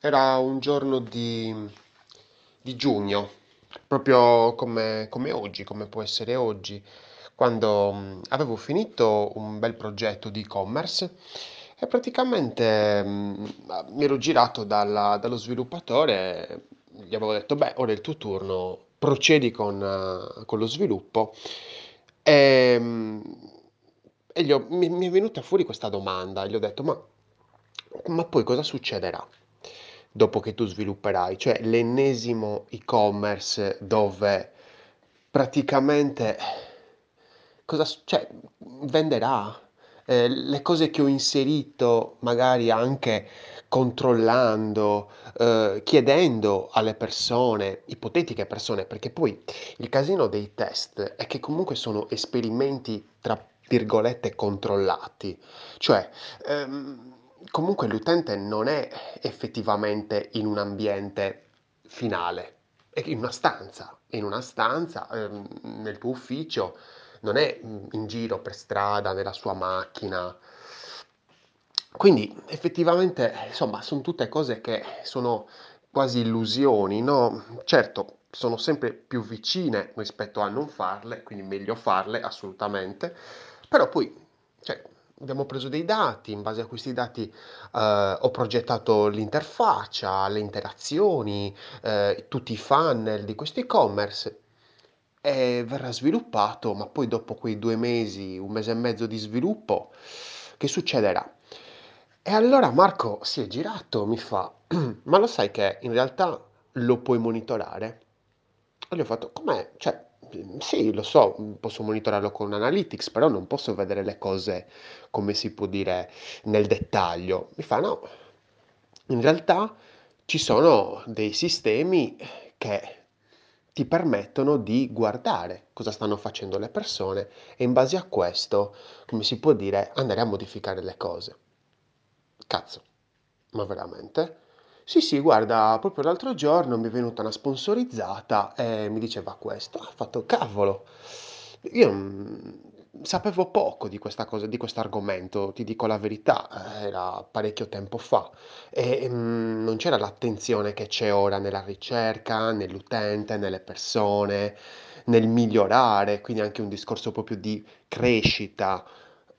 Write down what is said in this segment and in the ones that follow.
Era un giorno di, di giugno, proprio come, come oggi, come può essere oggi, quando mh, avevo finito un bel progetto di e-commerce e praticamente mh, mi ero girato dalla- dallo sviluppatore, gli avevo detto, beh, ora è il tuo turno, procedi con, eh, con lo sviluppo. E, mh, e ho- mi, mi è venuta fuori questa domanda, gli ho detto, ma, ma poi cosa succederà dopo che tu svilupperai? Cioè l'ennesimo e-commerce dove praticamente cosa, cioè, venderà eh, le cose che ho inserito, magari anche controllando, eh, chiedendo alle persone, ipotetiche persone, perché poi il casino dei test è che comunque sono esperimenti, tra virgolette, controllati. Cioè, ehm, comunque l'utente non è effettivamente in un ambiente finale, è in una stanza, in una stanza, ehm, nel tuo ufficio, non è mm, in giro per strada, nella sua macchina. Quindi effettivamente, insomma, sono tutte cose che sono quasi illusioni, no? Certo, sono sempre più vicine rispetto a non farle, quindi meglio farle assolutamente, però poi, cioè, abbiamo preso dei dati, in base a questi dati eh, ho progettato l'interfaccia, le interazioni, eh, tutti i funnel di questo e-commerce e verrà sviluppato, ma poi dopo quei due mesi, un mese e mezzo di sviluppo, che succederà? E allora Marco si è girato, mi fa, ma lo sai che in realtà lo puoi monitorare? E gli ho fatto, com'è? Cioè, sì, lo so, posso monitorarlo con Analytics, però non posso vedere le cose, come si può dire, nel dettaglio. Mi fa, no, in realtà ci sono dei sistemi che ti permettono di guardare cosa stanno facendo le persone e in base a questo, come si può dire, andare a modificare le cose. Cazzo, ma veramente? Sì, sì, guarda, proprio l'altro giorno mi è venuta una sponsorizzata e mi diceva questo. Ho fatto cavolo. Io sapevo poco di questa cosa, di questo argomento, ti dico la verità, eh, era parecchio tempo fa e mm, non c'era l'attenzione che c'è ora nella ricerca, nell'utente, nelle persone, nel migliorare, quindi anche un discorso proprio di crescita.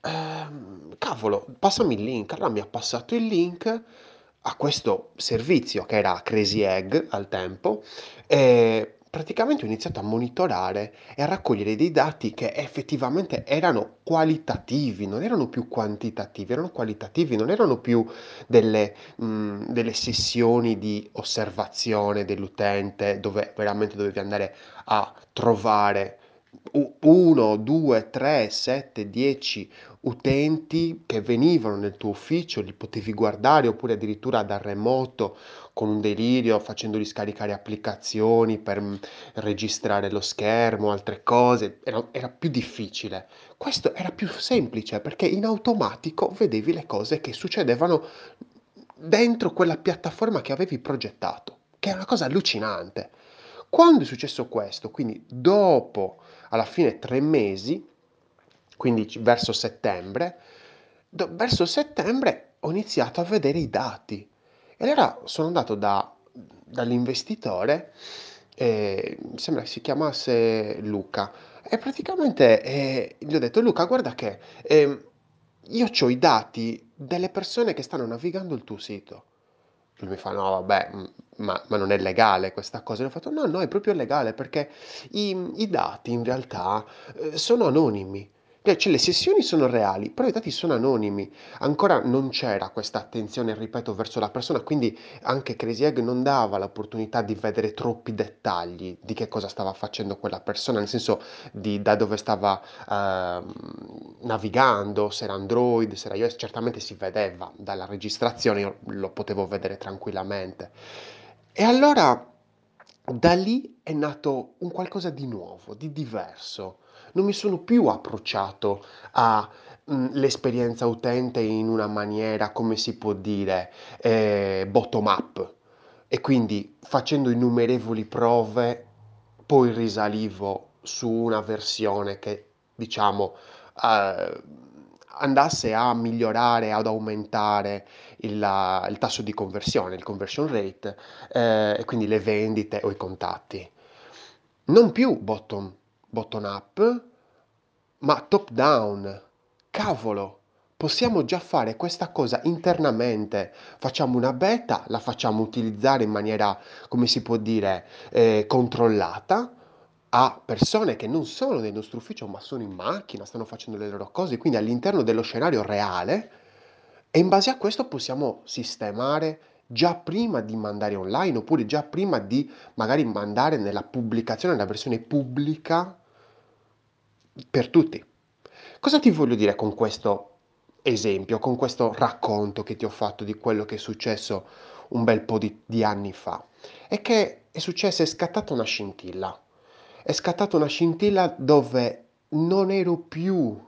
Ehm, cavolo, passami il link. Allora mi ha passato il link a questo servizio che era Crazy Egg al tempo e praticamente ho iniziato a monitorare e a raccogliere dei dati che effettivamente erano qualitativi, non erano più quantitativi, erano qualitativi, non erano più delle, mh, delle sessioni di osservazione dell'utente dove veramente dovevi andare a trovare 1, 2, 3, 7, 10 utenti che venivano nel tuo ufficio, li potevi guardare oppure addirittura da remoto con un delirio, facendoli scaricare applicazioni per mm, registrare lo schermo, altre cose, era, era più difficile. Questo era più semplice perché in automatico vedevi le cose che succedevano dentro quella piattaforma che avevi progettato, che è una cosa allucinante. Quando è successo questo, quindi dopo alla fine tre mesi, quindi verso settembre, do- verso settembre ho iniziato a vedere i dati. E allora sono andato da- dall'investitore, eh, mi sembra si chiamasse Luca, e praticamente eh, gli ho detto, Luca, guarda che ehm, io ho i dati delle persone che stanno navigando il tuo sito. Lui mi fa: "No vabbè, mhmm, ma ma non è legale questa cosa?" Io ho fatto: "No, no, è proprio legale perché i i dati in realtà, ehm, sono anonimi. Cioè cioè le sessioni sono reali, però i dati sono anonimi. Ancora non c'era questa attenzione, ripeto, verso la persona, quindi anche Crazy Egg non dava l'opportunità di vedere troppi dettagli di che cosa stava facendo quella persona, nel senso di da dove stava, ehm, navigando, se era Android, se era iOS, certamente si vedeva dalla registrazione, io lo potevo vedere tranquillamente. E allora da lì è nato un qualcosa di nuovo, di diverso. Non mi sono più approcciato all'esperienza utente in una maniera, come si può dire, eh, bottom up. E quindi facendo innumerevoli prove, poi risalivo su una versione che, diciamo, eh, andasse a migliorare, ad aumentare il, il tasso di conversione, il conversion rate, eh, quindi le vendite o i contatti. Non più bottom, bottom up, ma top down. Cavolo, possiamo già fare questa cosa internamente. Facciamo una beta, la facciamo utilizzare in maniera, come si può dire, eh, controllata a persone che non sono nel nostro ufficio ma sono in macchina, stanno facendo le loro cose, quindi all'interno dello scenario reale e in base a questo possiamo sistemare già prima di mandare online oppure già prima di magari mandare nella pubblicazione, nella versione pubblica per tutti. Cosa ti voglio dire con questo esempio, con questo racconto che ti ho fatto di quello che è successo un bel po' di, di anni fa? È che è successo, è scattata una scintilla è scattata una scintilla dove non ero più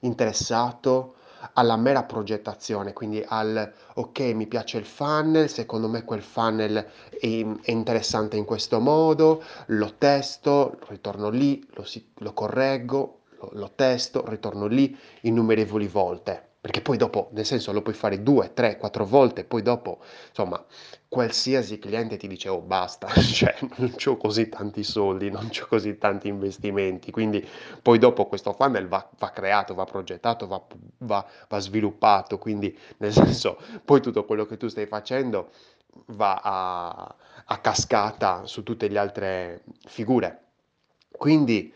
interessato alla mera progettazione, quindi al ok, mi piace il funnel, secondo me quel funnel è, è interessante in questo modo, lo testo, ritorno lì, lo, lo correggo, lo, lo testo, ritorno lì innumerevoli volte perché poi dopo, nel senso, lo puoi fare due, tre, quattro volte, poi dopo, insomma, qualsiasi cliente ti dice, oh basta, cioè, non ho così tanti soldi, non ho così tanti investimenti, quindi poi dopo questo funnel va, va creato, va progettato, va, va, va sviluppato, quindi nel senso, poi tutto quello che tu stai facendo va a, a cascata su tutte le altre figure. Quindi,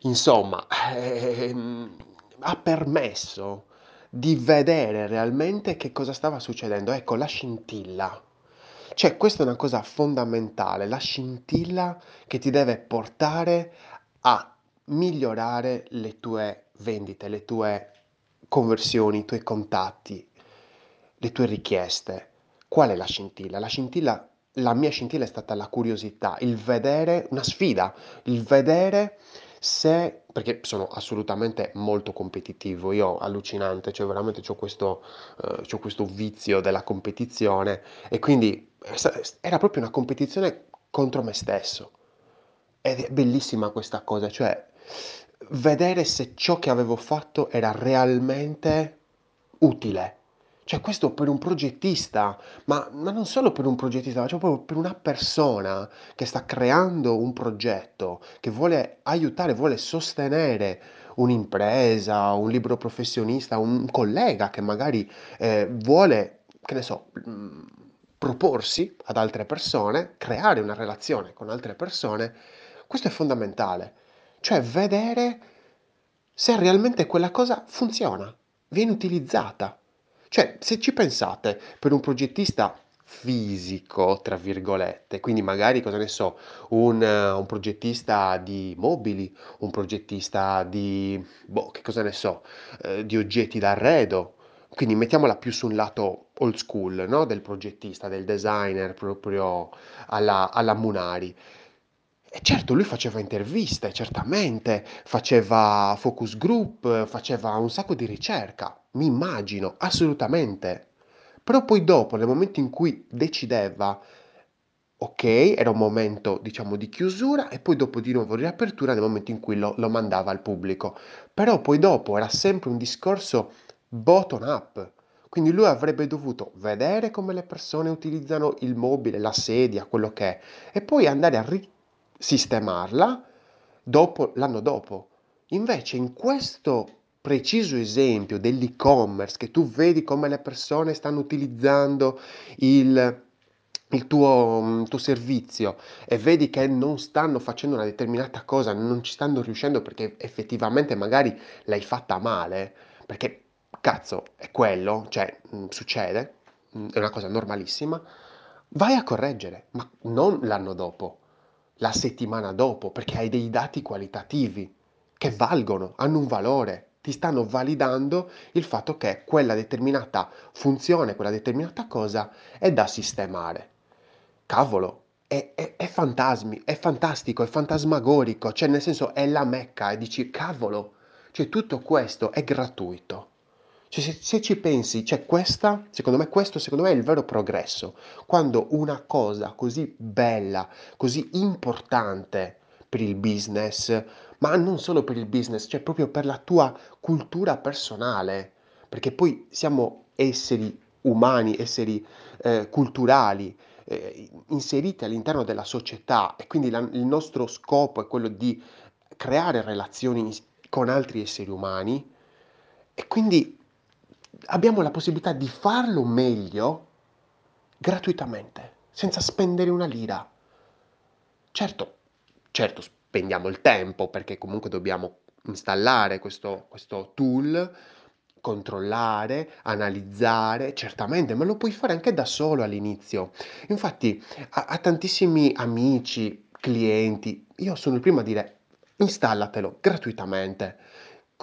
insomma, ehm, ha permesso di vedere realmente che cosa stava succedendo. Ecco, la scintilla. Cioè, questa è una cosa fondamentale, la scintilla che ti deve portare a migliorare le tue vendite, le tue conversioni, i tuoi contatti, le tue richieste. Qual è la scintilla? La scintilla, la mia scintilla è stata la curiosità, il vedere, una sfida, il vedere se, perché sono assolutamente molto competitivo, io allucinante, cioè veramente ho questo, uh, questo vizio della competizione e quindi era proprio una competizione contro me stesso. Ed è bellissima questa cosa, cioè vedere se ciò che avevo fatto era realmente utile cioè questo per un progettista, ma, ma non solo per un progettista, ma cioè proprio per una persona che sta creando un progetto, che vuole aiutare, vuole sostenere un'impresa, un libero professionista, un collega che magari eh, vuole, che ne so, mm, proporsi ad altre persone, creare una relazione con altre persone, questo è fondamentale. Cioè vedere se realmente quella cosa funziona, viene utilizzata. Cioè, se ci pensate, per un progettista fisico, tra virgolette, quindi magari, cosa ne so, un, un progettista di mobili, un progettista di, boh, che cosa ne so, eh, di oggetti d'arredo, quindi mettiamola più su un lato old school, no? Del progettista, del designer, proprio alla, alla Munari. E certo, lui faceva interviste, certamente, faceva focus group, faceva un sacco di ricerca, mi immagino, assolutamente. Però poi dopo, nel momento in cui decideva, ok, era un momento, diciamo, di chiusura e poi dopo di nuovo riapertura nel momento in cui lo, lo mandava al pubblico. Però poi dopo era sempre un discorso bottom up. Quindi lui avrebbe dovuto vedere come le persone utilizzano il mobile, la sedia, quello che è, e poi andare a ri- sistemarla dopo, l'anno dopo. Invece in questo preciso esempio dell'e-commerce, che tu vedi come le persone stanno utilizzando il, il tuo, il tuo, servizio e vedi che non stanno facendo una determinata cosa, non ci stanno riuscendo perché effettivamente magari l'hai fatta male, perché cazzo è quello, cioè mh, succede, mh, è una cosa normalissima, vai a correggere, ma non l'anno dopo la settimana dopo, perché hai dei dati qualitativi che valgono, hanno un valore, ti stanno validando il fatto che quella determinata funzione, quella determinata cosa è da sistemare. Cavolo, è, è, è fantasmi, è fantastico, è fantasmagorico, cioè nel senso è la mecca e dici cavolo, cioè tutto questo è gratuito. Cioè, se, se, ci pensi, cioè questa, secondo me, questo secondo me è il vero progresso. Quando una cosa così bella, così importante per il business, ma non solo per il business, cioè proprio per la tua cultura personale, perché poi siamo esseri umani, esseri eh, culturali, eh, inseriti all'interno della società e quindi la- il nostro scopo è quello di creare relazioni con altri esseri umani e quindi abbiamo la possibilità di farlo meglio gratuitamente, senza spendere una lira. Certo, certo, spendiamo il tempo perché comunque dobbiamo installare questo, questo tool, controllare, analizzare, certamente, ma lo puoi fare anche da solo all'inizio. Infatti, a, a tantissimi amici, clienti, io sono il primo a dire installatelo gratuitamente.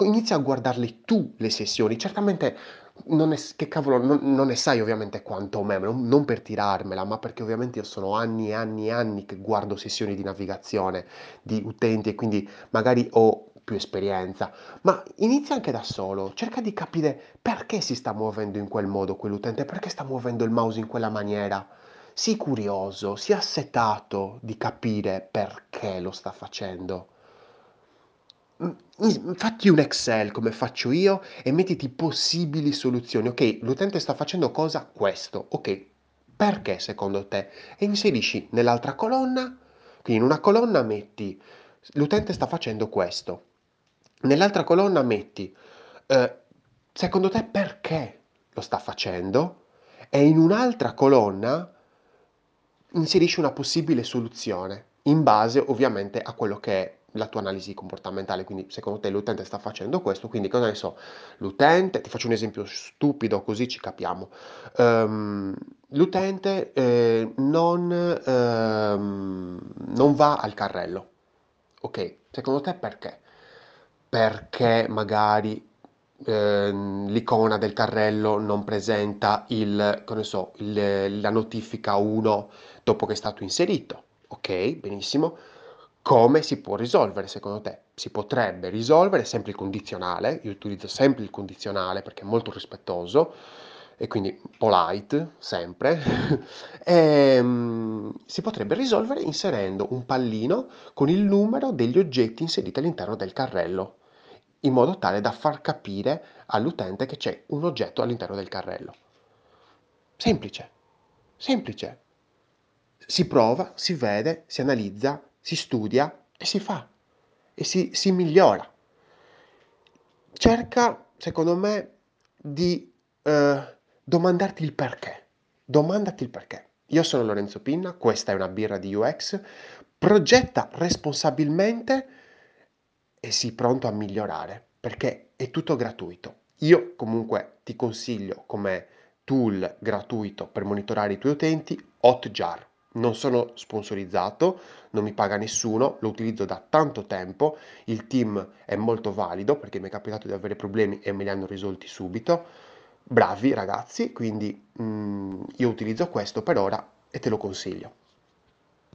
Inizia a guardarle tu le sessioni, certamente ne, che cavolo, non, non ne sai ovviamente quanto me, non, non per tirarmela, ma perché ovviamente io sono anni e anni e anni che guardo sessioni di navigazione di utenti e quindi magari ho più esperienza, ma inizia anche da solo, cerca di capire perché si sta muovendo in quel modo quell'utente, perché sta muovendo il mouse in quella maniera. Sii curioso, sii assetato di capire perché lo sta facendo. Mm, in- Fatti un Excel come faccio io e mettiti possibili soluzioni. Ok, l'utente sta facendo cosa? Questo. Ok, perché secondo te? E inserisci nell'altra colonna, quindi in una colonna metti l'utente sta facendo questo, nell'altra colonna metti eh, secondo te perché lo sta facendo e in un'altra colonna inserisci una possibile soluzione in base ovviamente a quello che è la tua analisi comportamentale, quindi secondo te l'utente sta facendo questo, quindi cosa ne so, l'utente, ti faccio un esempio stupido così ci capiamo, Ehm, l'utente eh, non, ehm, non va al carrello, ok? Secondo te perché? Perché magari ehm, l'icona del carrello non presenta il, ne so, il- la notifica 1 dopo che è stato inserito. Ok, benissimo. Come si può risolvere secondo te? Si potrebbe risolvere sempre il condizionale, io utilizzo sempre il condizionale perché è molto rispettoso e quindi polite sempre. Ehm, si potrebbe risolvere inserendo un pallino con il numero degli oggetti inseriti all'interno del carrello, in modo tale da far capire all'utente che c'è un oggetto all'interno del carrello. Semplice, semplice. Si prova, si vede, si analizza, si studia e si fa e si, si migliora. Cerca, secondo me, di eh, domandarti il perché. Domandati il perché. Io sono Lorenzo Pinna, questa è una birra di UX. Progetta responsabilmente e sii pronto a migliorare perché è tutto gratuito. Io comunque ti consiglio come tool gratuito per monitorare i tuoi utenti Hotjar. Non sono sponsorizzato, non mi paga nessuno, lo utilizzo da tanto tempo, il team è molto valido perché mi è capitato di avere problemi e me li hanno risolti subito. Bravi ragazzi, quindi mm, io utilizzo questo per ora e te lo consiglio.